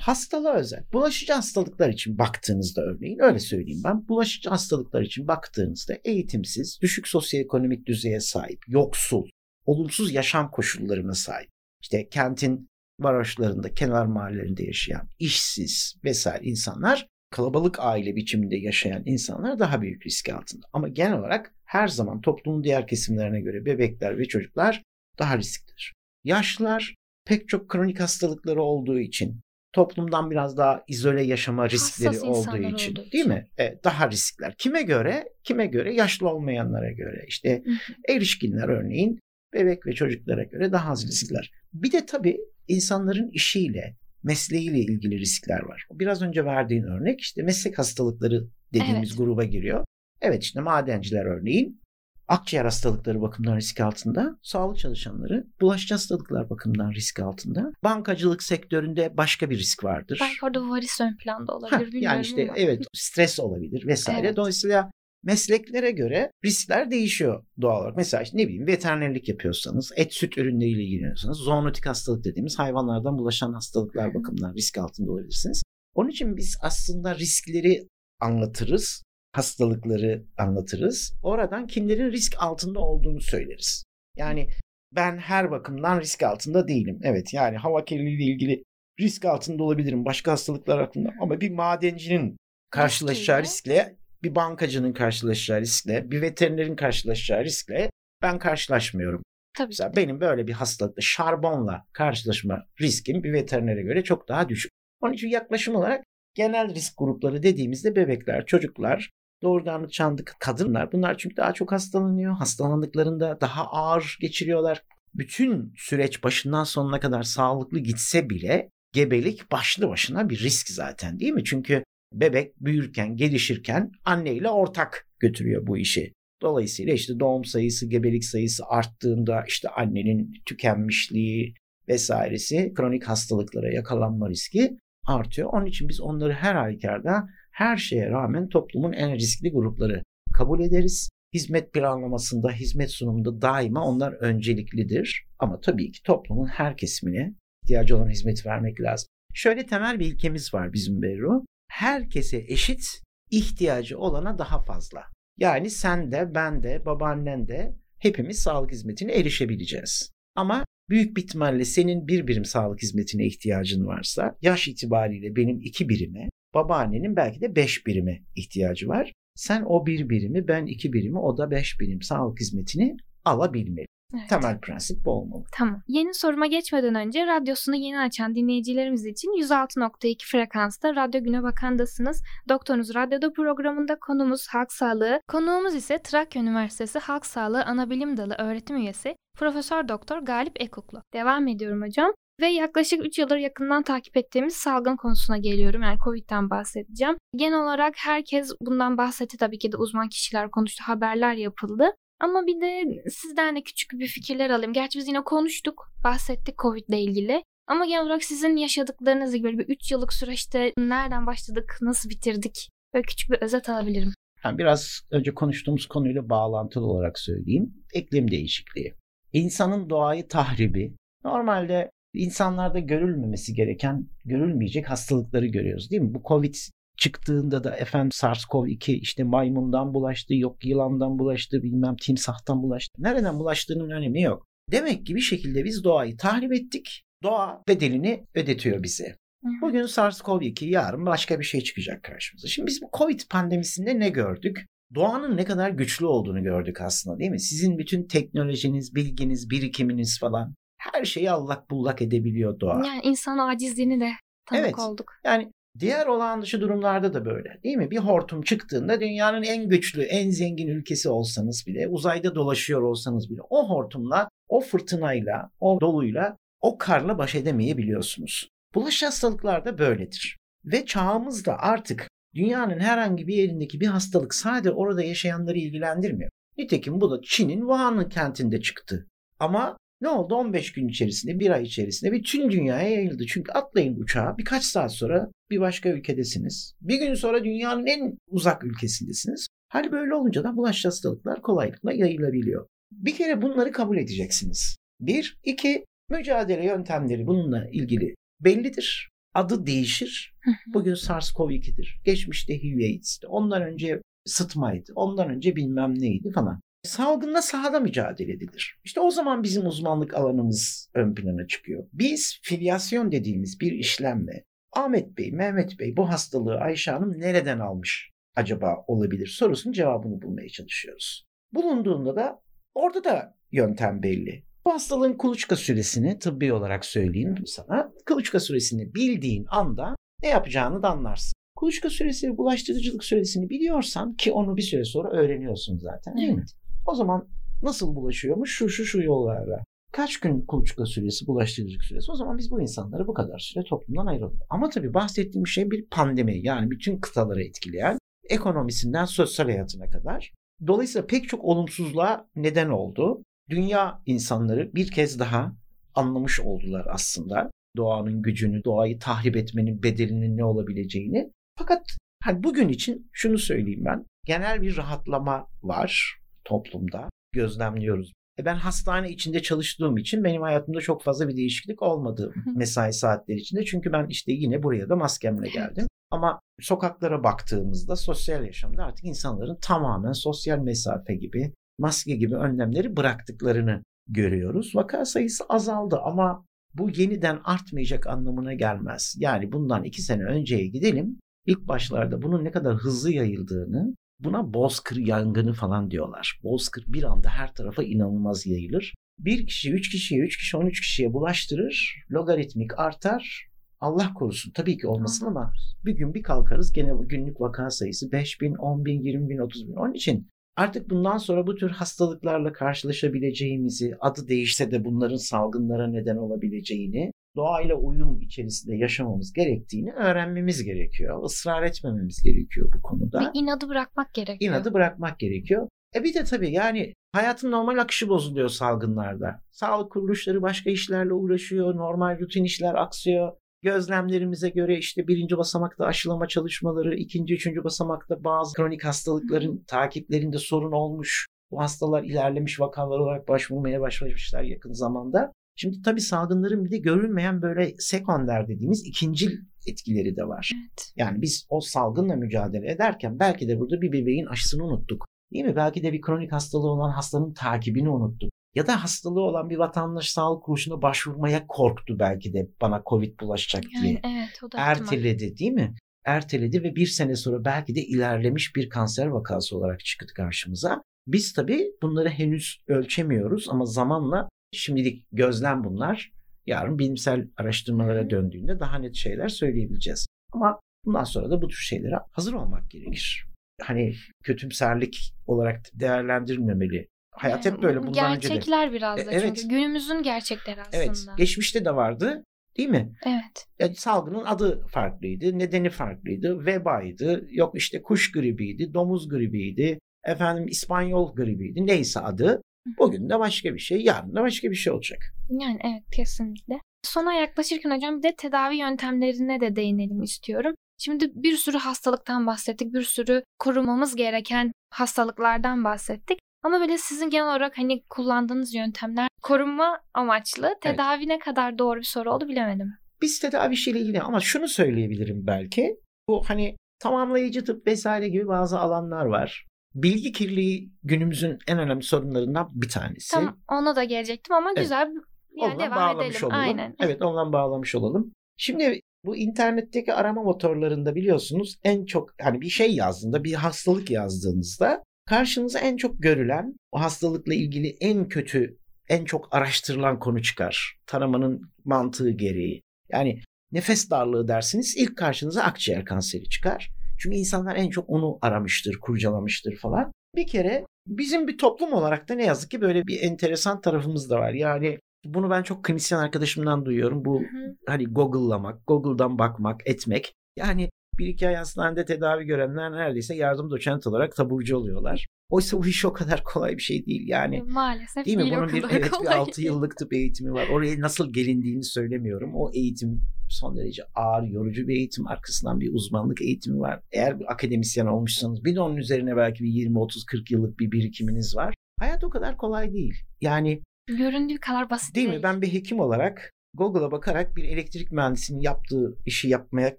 Hastalığa özel. Bulaşıcı hastalıklar için baktığınızda örneğin öyle söyleyeyim ben. Bulaşıcı hastalıklar için baktığınızda eğitimsiz, düşük sosyoekonomik düzeye sahip, yoksul, olumsuz yaşam koşullarına sahip. İşte kentin varoşlarında, kenar mahallelerinde yaşayan işsiz vesaire insanlar kalabalık aile biçiminde yaşayan insanlar daha büyük risk altında. Ama genel olarak her zaman toplumun diğer kesimlerine göre bebekler ve çocuklar daha risklidir. Yaşlılar pek çok kronik hastalıkları olduğu için toplumdan biraz daha izole yaşama riskleri Hassas olduğu için olduğu değil mi? Evet, daha riskler. Kime göre? Kime göre? Yaşlı olmayanlara göre. İşte erişkinler örneğin bebek ve çocuklara göre daha az riskler. Bir de tabii insanların işiyle, mesleğiyle ilgili riskler var. Biraz önce verdiğin örnek işte meslek hastalıkları dediğimiz evet. gruba giriyor. Evet işte madenciler örneğin akciğer hastalıkları bakımından risk altında, sağlık çalışanları bulaşıcı hastalıklar bakımından risk altında. Bankacılık sektöründe başka bir risk vardır. Belki orada varis ön planda olabilir Ha, bilmiyorum yani işte ama. evet stres olabilir vesaire. Evet. Dolayısıyla mesleklere göre riskler değişiyor doğal olarak. Mesela işte ne bileyim veterinerlik yapıyorsanız, et süt ürünleriyle ilgileniyorsanız, zoonotik hastalık dediğimiz hayvanlardan bulaşan hastalıklar bakımından risk altında olabilirsiniz. Onun için biz aslında riskleri anlatırız, hastalıkları anlatırız. Oradan kimlerin risk altında olduğunu söyleriz. Yani ben her bakımdan risk altında değilim. Evet yani hava kirliliği ile ilgili risk altında olabilirim. Başka hastalıklar hakkında ama bir madencinin karşılaşacağı riskle, bir bankacının karşılaşacağı riskle, bir veterinerin karşılaşacağı riskle ben karşılaşmıyorum. Tabii. Mesela benim böyle bir hastalıkla şarbonla karşılaşma riskim bir veterinere göre çok daha düşük. Onun için yaklaşım olarak genel risk grupları dediğimizde bebekler, çocuklar, doğurganlık çağında kadınlar bunlar çünkü daha çok hastalanıyor. Hastalandıklarında daha ağır geçiriyorlar. Bütün süreç başından sonuna kadar sağlıklı gitse bile gebelik başlı başına bir risk zaten değil mi? Çünkü bebek büyürken, gelişirken anneyle ortak götürüyor bu işi. Dolayısıyla işte doğum sayısı, gebelik sayısı arttığında işte annenin tükenmişliği vesairesi kronik hastalıklara yakalanma riski artıyor. Onun için biz onları her halükarda her şeye rağmen toplumun en riskli grupları kabul ederiz. Hizmet planlamasında, hizmet sunumunda daima onlar önceliklidir. Ama tabii ki toplumun her kesimine ihtiyacı olan hizmet vermek lazım. Şöyle temel bir ilkemiz var bizim Berru. Herkese eşit, ihtiyacı olana daha fazla. Yani sen de, ben de, babaannen de hepimiz sağlık hizmetine erişebileceğiz. Ama büyük bir ihtimalle senin bir birim sağlık hizmetine ihtiyacın varsa yaş itibariyle benim iki birime, babaannenin belki de beş birime ihtiyacı var. Sen o bir birimi, ben iki birimi, o da beş birim sağlık hizmetini alabilmeli. Evet. Temel prensip bu olmalı. Tamam. Yeni soruma geçmeden önce radyosunu yeni açan dinleyicilerimiz için 106.2 frekansta Radyo Güne Bakan'dasınız. Doktorunuz Radyoda programında konumuz halk sağlığı. Konuğumuz ise Trakya Üniversitesi Halk Sağlığı Anabilim Dalı öğretim üyesi Profesör Doktor Galip Ekuklu. Devam ediyorum hocam. Ve yaklaşık 3 yıldır yakından takip ettiğimiz salgın konusuna geliyorum. Yani Covid'den bahsedeceğim. Genel olarak herkes bundan bahsetti tabii ki de uzman kişiler konuştu, haberler yapıldı. Ama bir de sizden de küçük bir fikirler alayım. Gerçi biz yine konuştuk, bahsettik Covid ile ilgili. Ama genel olarak sizin yaşadıklarınızı gibi bir 3 yıllık süreçte nereden başladık, nasıl bitirdik? Böyle küçük bir özet alabilirim. Yani biraz önce konuştuğumuz konuyla bağlantılı olarak söyleyeyim. İklim değişikliği. İnsanın doğayı tahribi. Normalde insanlarda görülmemesi gereken, görülmeyecek hastalıkları görüyoruz değil mi? Bu Covid çıktığında da efendim SARS-CoV-2 işte maymundan bulaştı, yok yılandan bulaştı, bilmem timsahtan bulaştı. Nereden bulaştığının önemi yok. Demek ki bir şekilde biz doğayı tahrip ettik. Doğa bedelini ödetiyor bize. Bugün SARS-CoV-2, yarın başka bir şey çıkacak karşımıza. Şimdi biz bu Covid pandemisinde ne gördük? Doğanın ne kadar güçlü olduğunu gördük aslında değil mi? Sizin bütün teknolojiniz, bilginiz, birikiminiz falan her şeyi allak bullak edebiliyor doğa. Yani insan acizliğini de tanık Evet. olduk. Yani diğer olağan dışı durumlarda da böyle değil mi? Bir hortum çıktığında dünyanın en güçlü, en zengin ülkesi olsanız bile, uzayda dolaşıyor olsanız bile o hortumla, o fırtınayla, o doluyla, o karla baş edemeyebiliyorsunuz. Bulaş hastalıklar da böyledir. Ve çağımızda artık dünyanın herhangi bir yerindeki bir hastalık sadece orada yaşayanları ilgilendirmiyor. Nitekim bu da Çin'in Wuhan kentinde çıktı. Ama ne oldu 15 gün içerisinde, bir ay içerisinde bütün dünyaya yayıldı. Çünkü atlayın uçağa birkaç saat sonra bir başka ülkedesiniz. Bir gün sonra dünyanın en uzak ülkesindesiniz. Hal böyle olunca da bulaşıcı hastalıklar kolaylıkla yayılabiliyor. Bir kere bunları kabul edeceksiniz. Bir, iki, mücadele yöntemleri bununla ilgili bellidir. Adı değişir. Bugün SARS-CoV-2'dir. Geçmişte HIV AIDS'ti. Ondan önce sıtmaydı. Ondan önce bilmem neydi falan. Salgınla sahada mücadele edilir. İşte o zaman bizim uzmanlık alanımız ön plana çıkıyor. Biz filyasyon dediğimiz bir işlemle Ahmet Bey, Mehmet Bey bu hastalığı Ayşe Hanım nereden almış acaba olabilir sorusunun cevabını bulmaya çalışıyoruz. Bulunduğunda da orada da yöntem belli. Bu hastalığın kuluçka süresini tıbbi olarak söyleyeyim sana. Kuluçka süresini bildiğin anda ne yapacağını da anlarsın. Kuluçka süresi ve bulaştırıcılık süresini biliyorsan ki onu bir süre sonra öğreniyorsun zaten değil mi? O zaman nasıl bulaşıyormuş? Şu şu şu yollarla. Kaç gün kuluçka süresi, bulaştırıcılık süresi? O zaman biz bu insanları bu kadar süre toplumdan ayıralım. Ama tabii bahsettiğim şey bir pandemi. Yani bütün kıtaları etkileyen, ekonomisinden sosyal hayatına kadar Dolayısıyla pek çok olumsuzluğa neden oldu. Dünya insanları bir kez daha anlamış oldular aslında doğanın gücünü, doğayı tahrip etmenin bedelinin ne olabileceğini. Fakat hani bugün için şunu söyleyeyim ben. Genel bir rahatlama var toplumda. Gözlemliyoruz. E ben hastane içinde çalıştığım için benim hayatımda çok fazla bir değişiklik olmadı mesai saatleri içinde. Çünkü ben işte yine buraya da maskemle geldim. Ama sokaklara baktığımızda sosyal yaşamda artık insanların tamamen sosyal mesafe gibi, maske gibi önlemleri bıraktıklarını görüyoruz. Vaka sayısı azaldı ama bu yeniden artmayacak anlamına gelmez. Yani bundan iki sene önceye gidelim. İlk başlarda bunun ne kadar hızlı yayıldığını, buna bozkır yangını falan diyorlar. Bozkır bir anda her tarafa inanılmaz yayılır. Bir kişi, üç kişiye, üç kişi, on üç kişiye bulaştırır. Logaritmik artar. Allah korusun tabii ki olmasın ama bir gün bir kalkarız gene günlük vaka sayısı 5 bin, 10 bin, 20 bin, 30 bin. Onun için Artık bundan sonra bu tür hastalıklarla karşılaşabileceğimizi, adı değişse de bunların salgınlara neden olabileceğini, doğayla uyum içerisinde yaşamamız gerektiğini öğrenmemiz gerekiyor. Israr etmememiz gerekiyor bu konuda. Bir inadı bırakmak gerekiyor. İnadı bırakmak gerekiyor. E bir de tabii yani hayatın normal akışı bozuluyor salgınlarda. Sağlık kuruluşları başka işlerle uğraşıyor, normal rutin işler aksıyor. Gözlemlerimize göre işte birinci basamakta aşılama çalışmaları, ikinci, üçüncü basamakta bazı kronik hastalıkların takiplerinde sorun olmuş. Bu hastalar ilerlemiş vakalar olarak başvurmaya başlamışlar yakın zamanda. Şimdi tabii salgınların bir de görülmeyen böyle sekonder dediğimiz ikinci etkileri de var. Evet. Yani biz o salgınla mücadele ederken belki de burada bir bebeğin aşısını unuttuk. Değil mi? Belki de bir kronik hastalığı olan hastanın takibini unuttuk ya da hastalığı olan bir vatandaş sağlık kuruluşuna başvurmaya korktu belki de bana Covid bulaşacak diye. Yani evet o da Erteledi ihtimal. değil mi? Erteledi ve bir sene sonra belki de ilerlemiş bir kanser vakası olarak çıktı karşımıza. Biz tabii bunları henüz ölçemiyoruz ama zamanla şimdilik gözlem bunlar. Yarın bilimsel araştırmalara döndüğünde daha net şeyler söyleyebileceğiz. Ama bundan sonra da bu tür şeylere hazır olmak gerekir. Hani kötümserlik olarak değerlendirilmemeli Hayat hep böyle bundan Gerçekler önce de. biraz da e, evet. çünkü günümüzün gerçekleri aslında. Evet. Geçmişte de vardı değil mi? Evet. Yani salgının adı farklıydı, nedeni farklıydı, vebaydı, yok işte kuş gribiydi, domuz gribiydi, efendim İspanyol gribiydi, neyse adı. Bugün de başka bir şey, yarın da başka bir şey olacak. Yani evet kesinlikle. Sona yaklaşırken hocam bir de tedavi yöntemlerine de değinelim istiyorum. Şimdi bir sürü hastalıktan bahsettik, bir sürü korumamız gereken hastalıklardan bahsettik. Ama böyle sizin genel olarak hani kullandığınız yöntemler korunma amaçlı. Tedavi evet. ne kadar doğru bir soru oldu bilemedim. Biz tedavi işiyle ilgili ama şunu söyleyebilirim belki. Bu hani tamamlayıcı tıp vesaire gibi bazı alanlar var. Bilgi kirliliği günümüzün en önemli sorunlarından bir tanesi. Tamam ona da gelecektim ama evet. güzel yani ondan devam edelim. Olalım. Aynen. Evet ondan bağlamış olalım. Şimdi bu internetteki arama motorlarında biliyorsunuz en çok hani bir şey yazdığında bir hastalık yazdığınızda karşınıza en çok görülen o hastalıkla ilgili en kötü, en çok araştırılan konu çıkar. Taramanın mantığı gereği. Yani nefes darlığı dersiniz ilk karşınıza akciğer kanseri çıkar. Çünkü insanlar en çok onu aramıştır, kurcalamıştır falan. Bir kere bizim bir toplum olarak da ne yazık ki böyle bir enteresan tarafımız da var. Yani bunu ben çok klinisyen arkadaşımdan duyuyorum. Bu hı hı. hani Google'lamak, Google'dan bakmak, etmek. Yani bir iki ay hastanede tedavi görenler neredeyse yardım doçent olarak taburcu oluyorlar. Oysa bu iş o kadar kolay bir şey değil yani. Maalesef değil mi? Değil Bunun bir evet bir 6 yıllık tıp eğitimi var. Oraya nasıl gelindiğini söylemiyorum. O eğitim son derece ağır, yorucu bir eğitim. Arkasından bir uzmanlık eğitimi var. Eğer bir akademisyen olmuşsanız bir de onun üzerine belki bir 20 30 40 yıllık bir birikiminiz var. Hayat o kadar kolay değil. Yani göründüğü kadar basit değil. Değil mi? Ben bir hekim olarak Google'a bakarak bir elektrik mühendisinin yaptığı işi yapmaya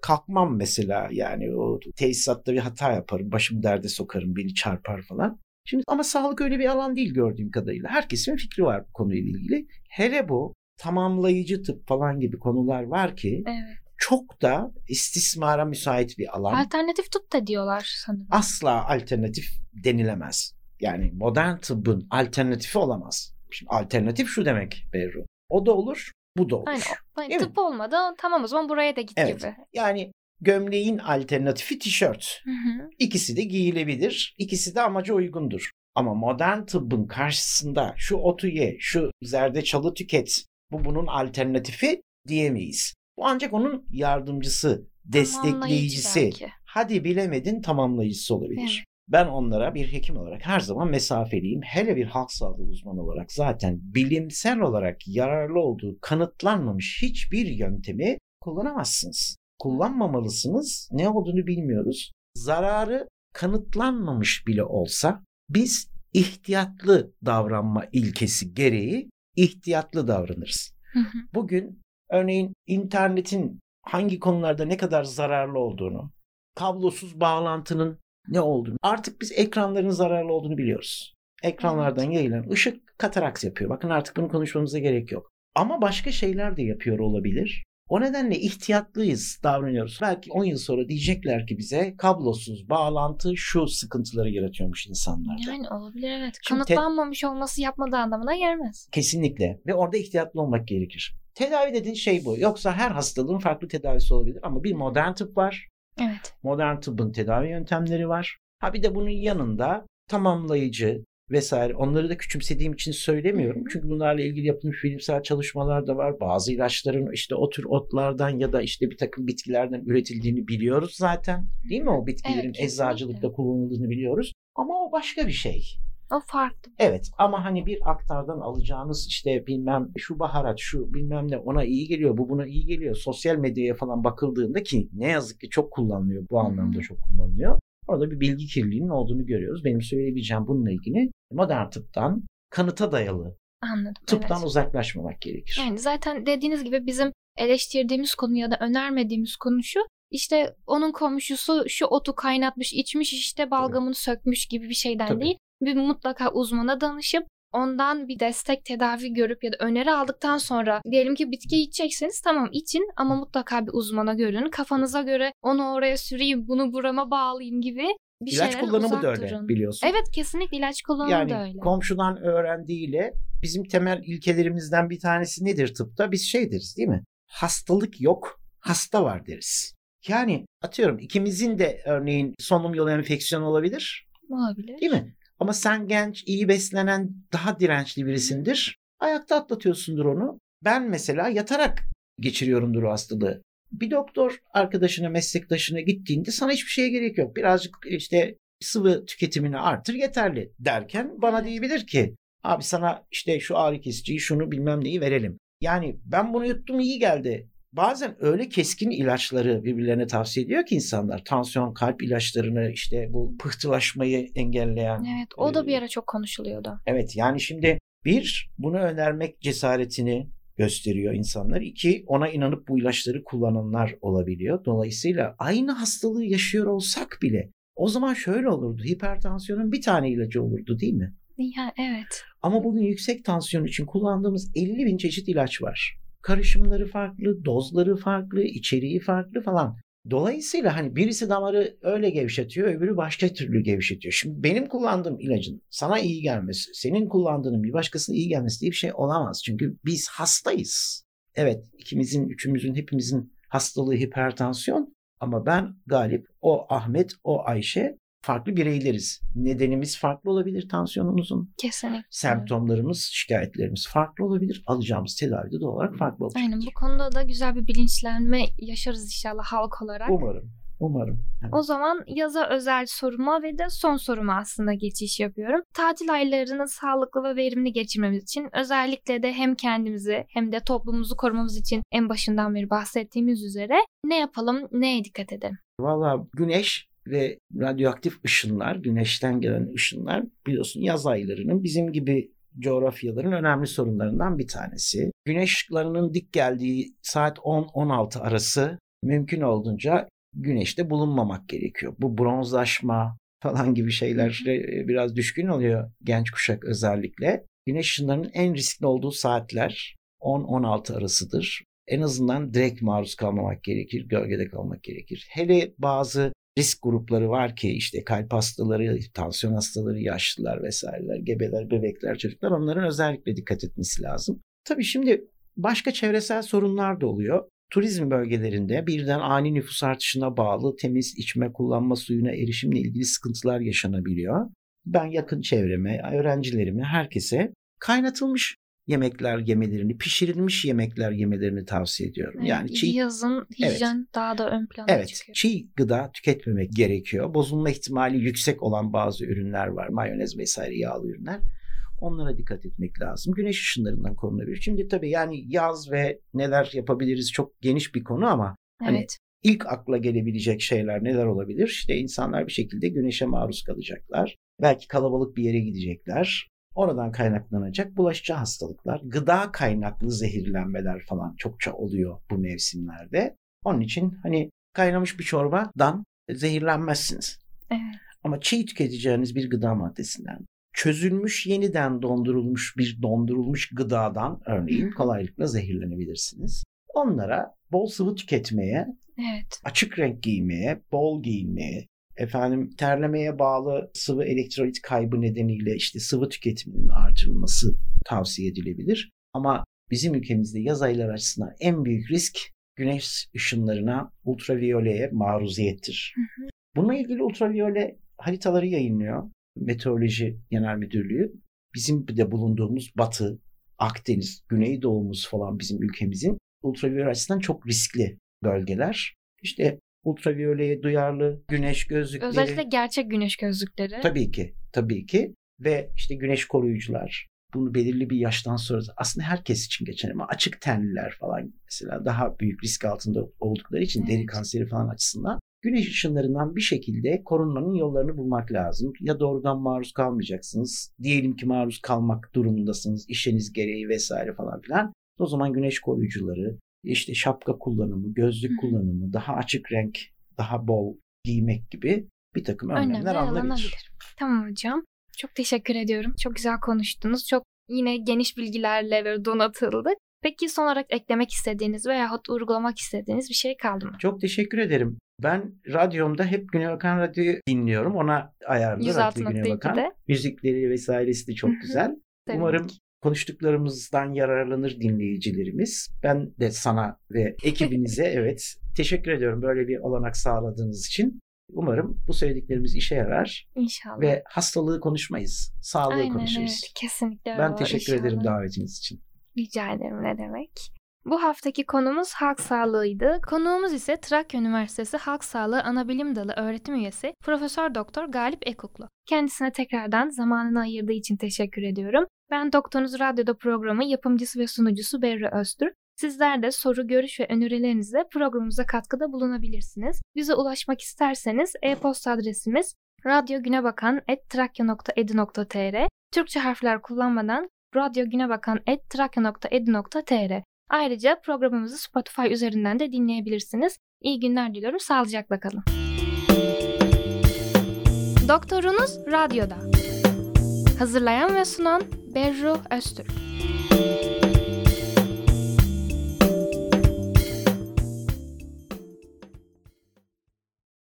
kalkmam mesela. Yani o tesisatta bir hata yaparım, başımı derde sokarım, beni çarpar falan. Şimdi ama sağlık öyle bir alan değil gördüğüm kadarıyla. Herkesin fikri var bu konuyla ilgili. Hele bu tamamlayıcı tıp falan gibi konular var ki evet. çok da istismara müsait bir alan. Alternatif tıp da diyorlar sanırım. Asla alternatif denilemez. Yani modern tıbbın alternatifi olamaz. Şimdi alternatif şu demek Berru. O da olur, bu da olur. Aynen. Aynen. Tıp olmadı tamam o zaman buraya da git evet. gibi. Yani gömleğin alternatifi tişört. Hı hı. İkisi de giyilebilir. İkisi de amaca uygundur. Ama modern tıbbın karşısında şu otu ye, şu zerdeçalı tüket, bu bunun alternatifi diyemeyiz. Bu ancak onun yardımcısı, destekleyicisi. Hadi bilemedin tamamlayıcısı olabilir. Evet. ben onlara bir hekim olarak her zaman mesafeliyim. Hele bir halk sağlığı uzmanı olarak zaten bilimsel olarak yararlı olduğu kanıtlanmamış hiçbir yöntemi kullanamazsınız. Kullanmamalısınız. Ne olduğunu bilmiyoruz. Zararı kanıtlanmamış bile olsa biz ihtiyatlı davranma ilkesi gereği ihtiyatlı davranırız. Bugün örneğin internetin hangi konularda ne kadar zararlı olduğunu, kablosuz bağlantının ne olduğunu. Artık biz ekranların zararlı olduğunu biliyoruz. Ekranlardan evet. yayılan ışık kataraks yapıyor. Bakın artık bunu konuşmamıza gerek yok. Ama başka şeyler de yapıyor olabilir. O nedenle ihtiyatlıyız, davranıyoruz. Belki 10 yıl sonra diyecekler ki bize kablosuz bağlantı şu sıkıntıları yaratıyormuş insanlarda. Yani olabilir evet. Şimdi Kanıtlanmamış te- olması yapmadığı anlamına gelmez. Kesinlikle ve orada ihtiyatlı olmak gerekir. Tedavi dediğin şey bu. Yoksa her hastalığın farklı tedavisi olabilir ama bir modern tıp var. Evet. Modern tıbbın tedavi yöntemleri var. Ha bir de bunun yanında tamamlayıcı vesaire onları da küçümsediğim için söylemiyorum. Çünkü bunlarla ilgili yapılmış bilimsel çalışmalar da var. Bazı ilaçların işte o tür otlardan ya da işte bir takım bitkilerden üretildiğini biliyoruz zaten. Değil mi? O bitkilerin evet, eczacılıkta kullanıldığını biliyoruz. Ama o başka bir şey. O farklı. Evet ama hani bir aktardan alacağınız işte bilmem şu baharat şu bilmem ne ona iyi geliyor bu buna iyi geliyor. Sosyal medyaya falan bakıldığında ki ne yazık ki çok kullanılıyor bu anlamda çok kullanılıyor. Orada bir bilgi kirliliğinin olduğunu görüyoruz. Benim söyleyebileceğim bununla ilgili modern tıptan kanıta dayalı Anladım, tıptan evet. uzaklaşmamak gerekir. Yani zaten dediğiniz gibi bizim eleştirdiğimiz konu ya da önermediğimiz konu şu işte onun komşusu şu otu kaynatmış içmiş işte balgamını Tabii. sökmüş gibi bir şeyden Tabii. değil bir mutlaka uzmana danışıp ondan bir destek tedavi görüp ya da öneri aldıktan sonra diyelim ki bitki içeceksiniz tamam için ama mutlaka bir uzmana görün. Kafanıza göre onu oraya süreyim bunu burama bağlayayım gibi bir ilaç kullanımı da öyle durun. biliyorsun. Evet kesinlikle ilaç kullanımı yani, da öyle. komşudan öğrendiğiyle bizim temel ilkelerimizden bir tanesi nedir tıpta? Biz şey deriz değil mi? Hastalık yok, hasta var deriz. Yani atıyorum ikimizin de örneğin solunum yolu enfeksiyonu olabilir. Olabilir. Değil mi? Ama sen genç, iyi beslenen, daha dirençli birisindir. Ayakta atlatıyorsundur onu. Ben mesela yatarak geçiriyorumdur o hastalığı. Bir doktor arkadaşına, meslektaşına gittiğinde sana hiçbir şeye gerek yok. Birazcık işte sıvı tüketimini artır yeterli derken bana diyebilir ki abi sana işte şu ağrı kesiciyi şunu bilmem neyi verelim. Yani ben bunu yuttum iyi geldi bazen öyle keskin ilaçları birbirlerine tavsiye ediyor ki insanlar. Tansiyon, kalp ilaçlarını işte bu pıhtılaşmayı engelleyen. Evet o da bir ara çok konuşuluyordu. Evet yani şimdi bir bunu önermek cesaretini gösteriyor insanlar. İki ona inanıp bu ilaçları kullananlar olabiliyor. Dolayısıyla aynı hastalığı yaşıyor olsak bile o zaman şöyle olurdu. Hipertansiyonun bir tane ilacı olurdu değil mi? Ya evet. Ama bugün yüksek tansiyon için kullandığımız 50 bin çeşit ilaç var karışımları farklı, dozları farklı, içeriği farklı falan. Dolayısıyla hani birisi damarı öyle gevşetiyor, öbürü başka türlü gevşetiyor. Şimdi benim kullandığım ilacın sana iyi gelmesi, senin kullandığının bir başkasına iyi gelmesi diye bir şey olamaz. Çünkü biz hastayız. Evet, ikimizin, üçümüzün, hepimizin hastalığı hipertansiyon ama ben Galip, o Ahmet, o Ayşe farklı bireyleriz. Nedenimiz farklı olabilir tansiyonumuzun. Kesinlikle. Semptomlarımız, şikayetlerimiz farklı olabilir. Alacağımız tedavi de doğal olarak farklı olacak. Aynen bu konuda da güzel bir bilinçlenme yaşarız inşallah halk olarak. Umarım. Umarım. Evet. O zaman yaza özel soruma ve de son soruma aslında geçiş yapıyorum. Tatil aylarını sağlıklı ve verimli geçirmemiz için özellikle de hem kendimizi hem de toplumumuzu korumamız için en başından beri bahsettiğimiz üzere ne yapalım, neye dikkat edelim? Valla güneş ve radyoaktif ışınlar, güneşten gelen ışınlar biliyorsun yaz aylarının bizim gibi coğrafyaların önemli sorunlarından bir tanesi. Güneş ışıklarının dik geldiği saat 10-16 arası mümkün olduğunca güneşte bulunmamak gerekiyor. Bu bronzlaşma falan gibi şeyler biraz düşkün oluyor genç kuşak özellikle. Güneş ışınlarının en riskli olduğu saatler 10-16 arasıdır. En azından direkt maruz kalmamak gerekir, gölgede kalmak gerekir. Hele bazı risk grupları var ki işte kalp hastaları, tansiyon hastaları, yaşlılar vesaireler, gebeler, bebekler, çocuklar onların özellikle dikkat etmesi lazım. Tabii şimdi başka çevresel sorunlar da oluyor. Turizm bölgelerinde birden ani nüfus artışına bağlı temiz içme kullanma suyuna erişimle ilgili sıkıntılar yaşanabiliyor. Ben yakın çevreme, öğrencilerime, herkese kaynatılmış yemekler yemelerini, pişirilmiş yemekler yemelerini tavsiye ediyorum. Evet, yani çiğ yazın hijyen evet. daha da ön plana evet, çıkıyor. çiğ gıda tüketmemek gerekiyor. Bozulma ihtimali yüksek olan bazı ürünler var. Mayonez vesaire yağlı ürünler. Onlara dikkat etmek lazım. Güneş ışınlarından korunabilir. Şimdi tabii yani yaz ve neler yapabiliriz çok geniş bir konu ama hani evet. hani ilk akla gelebilecek şeyler neler olabilir? İşte insanlar bir şekilde güneşe maruz kalacaklar. Belki kalabalık bir yere gidecekler. Oradan kaynaklanacak bulaşıcı hastalıklar, gıda kaynaklı zehirlenmeler falan çokça oluyor bu mevsimlerde. Onun için hani kaynamış bir çorbadan zehirlenmezsiniz. Evet. Ama çiğ tüketeceğiniz bir gıda maddesinden, çözülmüş yeniden dondurulmuş bir dondurulmuş gıdadan örneğin kolaylıkla zehirlenebilirsiniz. Onlara bol sıvı tüketmeye, evet. açık renk giymeye, bol giyinmeye, efendim terlemeye bağlı sıvı elektrolit kaybı nedeniyle işte sıvı tüketiminin artırılması tavsiye edilebilir. Ama bizim ülkemizde yaz ayları açısından en büyük risk güneş ışınlarına, ultraviyoleye maruziyettir. Bununla ilgili ultraviyole haritaları yayınlıyor Meteoroloji Genel Müdürlüğü. Bizim de bulunduğumuz Batı, Akdeniz, Güneydoğumuz falan bizim ülkemizin ultraviyole açısından çok riskli bölgeler. İşte ultraviyoleye duyarlı güneş gözlükleri. Özellikle gerçek güneş gözlükleri. Tabii ki, tabii ki. Ve işte güneş koruyucular. Bunu belirli bir yaştan sonra aslında herkes için geçer ama açık tenliler falan mesela daha büyük risk altında oldukları için evet. deri kanseri falan açısından güneş ışınlarından bir şekilde korunmanın yollarını bulmak lazım. Ya doğrudan maruz kalmayacaksınız. Diyelim ki maruz kalmak durumundasınız. işiniz gereği vesaire falan filan. O zaman güneş koruyucuları, işte şapka kullanımı, gözlük kullanımı, daha açık renk, daha bol giymek gibi bir takım önlemler alınabilir. Tamam hocam. Çok teşekkür ediyorum. Çok güzel konuştunuz. Çok yine geniş bilgilerle böyle donatıldık. Peki son olarak eklemek istediğiniz veyahut uygulamak istediğiniz bir şey kaldı mı? Çok teşekkür ederim. Ben radyomda hep Güney Bakan Radyo'yu dinliyorum. Ona ayarlı Radyo Güney Bakan. Müzikleri vesairesi de çok güzel. Umarım konuştuklarımızdan yararlanır dinleyicilerimiz. Ben de sana ve ekibinize evet teşekkür ediyorum böyle bir olanak sağladığınız için. Umarım bu söylediklerimiz işe yarar. İnşallah. Ve hastalığı konuşmayız. Sağlığı Aynen, konuşuruz. Evet, kesinlikle Ben teşekkür inşallah. ederim davetiniz için. Rica ederim ne demek. Bu haftaki konumuz halk sağlığıydı. Konuğumuz ise Trakya Üniversitesi Halk Sağlığı Anabilim Dalı öğretim üyesi Profesör Doktor Galip Ekuklu. Kendisine tekrardan zamanını ayırdığı için teşekkür ediyorum. Ben Doktorunuz Radyo'da programı yapımcısı ve sunucusu Berra Öztürk. Sizler de soru, görüş ve önerilerinizle programımıza katkıda bulunabilirsiniz. Bize ulaşmak isterseniz e-posta adresimiz radyogünebakan.trakya.edu.tr Türkçe harfler kullanmadan radyogünebakan.trakya.edu.tr Ayrıca programımızı Spotify üzerinden de dinleyebilirsiniz. İyi günler diliyorum. Sağlıcakla kalın. Doktorunuz Radyo'da. Hazırlayan ve sunan Berru Öztürk.